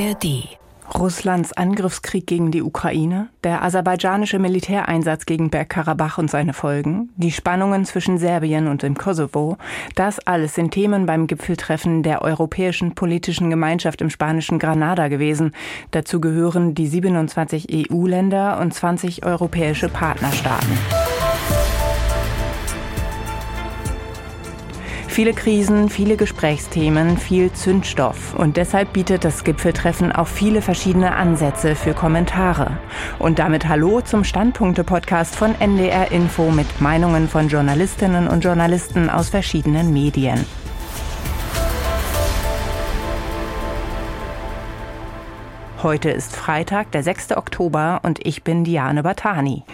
ARD Russlands Angriffskrieg gegen die Ukraine, der aserbaidschanische Militäreinsatz gegen Bergkarabach und seine Folgen, die Spannungen zwischen Serbien und dem Kosovo, das alles sind Themen beim Gipfeltreffen der Europäischen Politischen Gemeinschaft im spanischen Granada gewesen. Dazu gehören die 27 EU-Länder und 20 europäische Partnerstaaten. Viele Krisen, viele Gesprächsthemen, viel Zündstoff. Und deshalb bietet das Gipfeltreffen auch viele verschiedene Ansätze für Kommentare. Und damit Hallo zum Standpunkte-Podcast von NDR Info mit Meinungen von Journalistinnen und Journalisten aus verschiedenen Medien. Heute ist Freitag, der 6. Oktober und ich bin Diane Batani.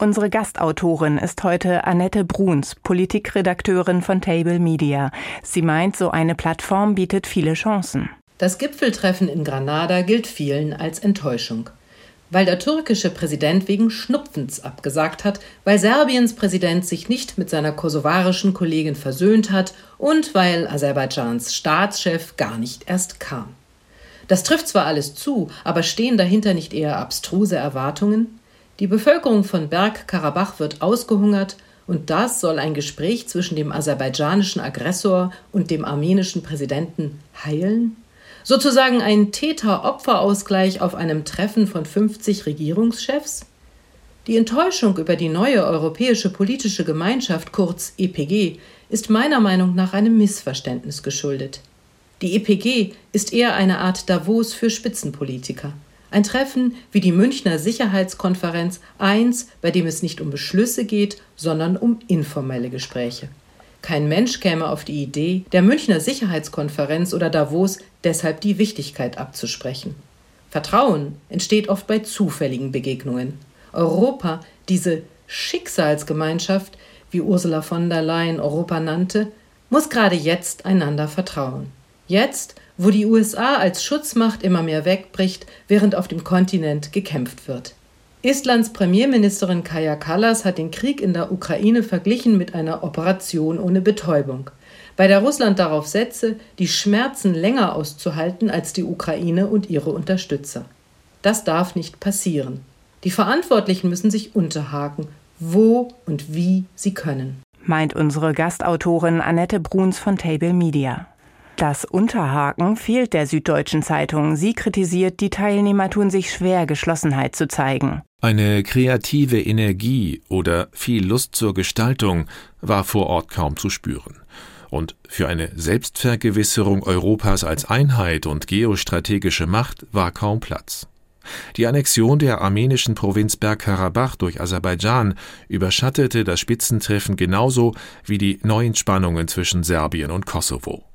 Unsere Gastautorin ist heute Annette Bruns, Politikredakteurin von Table Media. Sie meint, so eine Plattform bietet viele Chancen. Das Gipfeltreffen in Granada gilt vielen als Enttäuschung. Weil der türkische Präsident wegen Schnupfens abgesagt hat, weil Serbiens Präsident sich nicht mit seiner kosovarischen Kollegin versöhnt hat und weil Aserbaidschans Staatschef gar nicht erst kam. Das trifft zwar alles zu, aber stehen dahinter nicht eher abstruse Erwartungen? Die Bevölkerung von Bergkarabach wird ausgehungert und das soll ein Gespräch zwischen dem aserbaidschanischen Aggressor und dem armenischen Präsidenten heilen? Sozusagen ein Täter-Opfer-Ausgleich auf einem Treffen von 50 Regierungschefs? Die Enttäuschung über die neue europäische politische Gemeinschaft, kurz EPG, ist meiner Meinung nach einem Missverständnis geschuldet. Die EPG ist eher eine Art Davos für Spitzenpolitiker. Ein Treffen wie die Münchner Sicherheitskonferenz, eins, bei dem es nicht um Beschlüsse geht, sondern um informelle Gespräche. Kein Mensch käme auf die Idee, der Münchner Sicherheitskonferenz oder Davos deshalb die Wichtigkeit abzusprechen. Vertrauen entsteht oft bei zufälligen Begegnungen. Europa, diese Schicksalsgemeinschaft, wie Ursula von der Leyen Europa nannte, muss gerade jetzt einander vertrauen. Jetzt, wo die USA als Schutzmacht immer mehr wegbricht, während auf dem Kontinent gekämpft wird. Estlands Premierministerin Kaja Kallas hat den Krieg in der Ukraine verglichen mit einer Operation ohne Betäubung, bei der Russland darauf setze, die Schmerzen länger auszuhalten als die Ukraine und ihre Unterstützer. Das darf nicht passieren. Die Verantwortlichen müssen sich unterhaken, wo und wie sie können. Meint unsere Gastautorin Annette Bruns von Table Media. Das Unterhaken fehlt der Süddeutschen Zeitung. Sie kritisiert, die Teilnehmer tun sich schwer, Geschlossenheit zu zeigen. Eine kreative Energie oder viel Lust zur Gestaltung war vor Ort kaum zu spüren. Und für eine Selbstvergewisserung Europas als Einheit und geostrategische Macht war kaum Platz. Die Annexion der armenischen Provinz Bergkarabach durch Aserbaidschan überschattete das Spitzentreffen genauso wie die neuen Spannungen zwischen Serbien und Kosovo.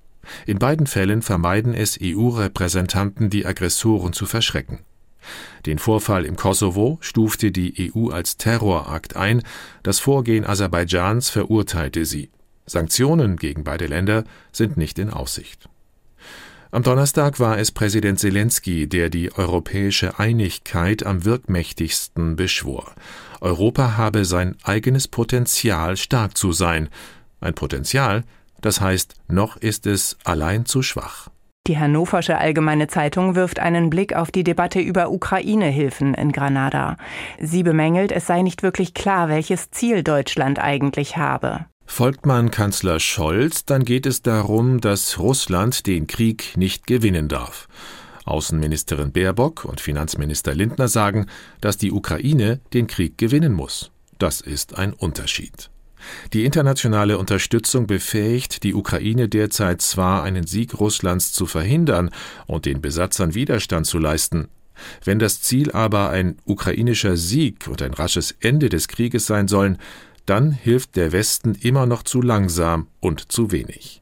In beiden Fällen vermeiden es EU-Repräsentanten, die Aggressoren zu verschrecken. Den Vorfall im Kosovo stufte die EU als Terrorakt ein, das Vorgehen Aserbaidschans verurteilte sie. Sanktionen gegen beide Länder sind nicht in Aussicht. Am Donnerstag war es Präsident Zelensky, der die europäische Einigkeit am wirkmächtigsten beschwor. Europa habe sein eigenes Potenzial, stark zu sein, ein Potenzial, das heißt, noch ist es allein zu schwach. Die Hannoversche Allgemeine Zeitung wirft einen Blick auf die Debatte über Ukraine-Hilfen in Granada. Sie bemängelt, es sei nicht wirklich klar, welches Ziel Deutschland eigentlich habe. Folgt man Kanzler Scholz, dann geht es darum, dass Russland den Krieg nicht gewinnen darf. Außenministerin Baerbock und Finanzminister Lindner sagen, dass die Ukraine den Krieg gewinnen muss. Das ist ein Unterschied. Die internationale Unterstützung befähigt die Ukraine derzeit zwar, einen Sieg Russlands zu verhindern und den Besatzern Widerstand zu leisten, wenn das Ziel aber ein ukrainischer Sieg und ein rasches Ende des Krieges sein sollen, dann hilft der Westen immer noch zu langsam und zu wenig.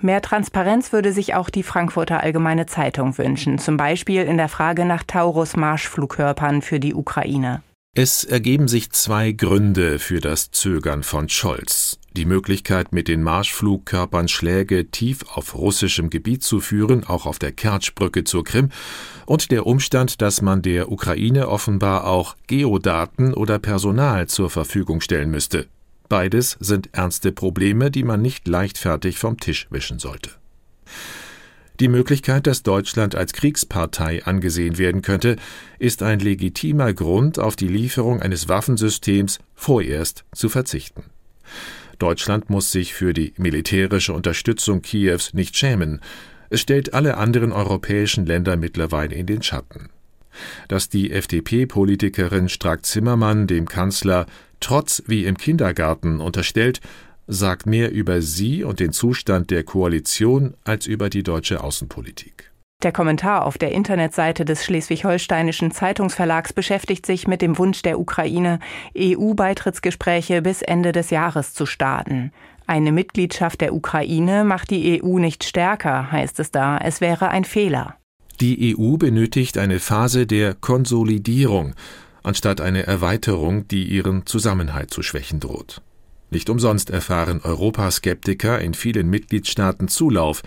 Mehr Transparenz würde sich auch die Frankfurter Allgemeine Zeitung wünschen, zum Beispiel in der Frage nach Taurus-Marschflugkörpern für die Ukraine. Es ergeben sich zwei Gründe für das Zögern von Scholz. Die Möglichkeit, mit den Marschflugkörpern Schläge tief auf russischem Gebiet zu führen, auch auf der Kertschbrücke zur Krim, und der Umstand, dass man der Ukraine offenbar auch Geodaten oder Personal zur Verfügung stellen müsste. Beides sind ernste Probleme, die man nicht leichtfertig vom Tisch wischen sollte. Die Möglichkeit, dass Deutschland als Kriegspartei angesehen werden könnte, ist ein legitimer Grund, auf die Lieferung eines Waffensystems vorerst zu verzichten. Deutschland muss sich für die militärische Unterstützung Kiews nicht schämen. Es stellt alle anderen europäischen Länder mittlerweile in den Schatten. Dass die FDP-Politikerin Strack-Zimmermann dem Kanzler trotz wie im Kindergarten unterstellt, sagt mehr über sie und den Zustand der Koalition als über die deutsche Außenpolitik. Der Kommentar auf der Internetseite des Schleswig-Holsteinischen Zeitungsverlags beschäftigt sich mit dem Wunsch der Ukraine, EU-Beitrittsgespräche bis Ende des Jahres zu starten. Eine Mitgliedschaft der Ukraine macht die EU nicht stärker, heißt es da, es wäre ein Fehler. Die EU benötigt eine Phase der Konsolidierung, anstatt eine Erweiterung, die ihren Zusammenhalt zu schwächen droht. Nicht umsonst erfahren Europaskeptiker in vielen Mitgliedstaaten Zulauf.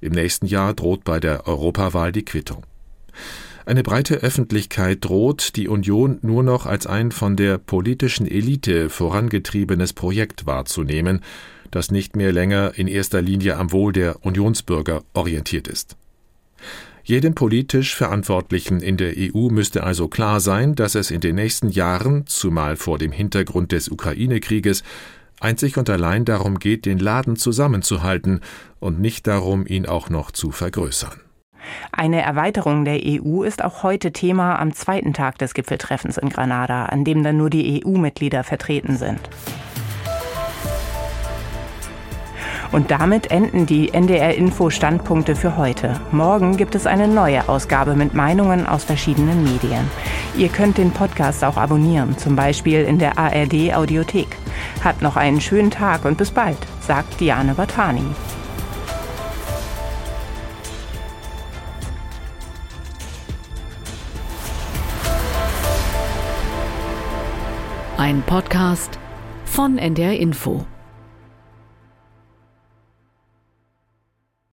Im nächsten Jahr droht bei der Europawahl die Quittung. Eine breite Öffentlichkeit droht, die Union nur noch als ein von der politischen Elite vorangetriebenes Projekt wahrzunehmen, das nicht mehr länger in erster Linie am Wohl der Unionsbürger orientiert ist. Jedem politisch Verantwortlichen in der EU müsste also klar sein, dass es in den nächsten Jahren, zumal vor dem Hintergrund des Ukraine-Krieges, einzig und allein darum geht, den Laden zusammenzuhalten und nicht darum, ihn auch noch zu vergrößern. Eine Erweiterung der EU ist auch heute Thema am zweiten Tag des Gipfeltreffens in Granada, an dem dann nur die EU-Mitglieder vertreten sind. Und damit enden die NDR-Info-Standpunkte für heute. Morgen gibt es eine neue Ausgabe mit Meinungen aus verschiedenen Medien. Ihr könnt den Podcast auch abonnieren, zum Beispiel in der ARD-Audiothek. Habt noch einen schönen Tag und bis bald, sagt Diane Batani. Ein Podcast von NDR Info.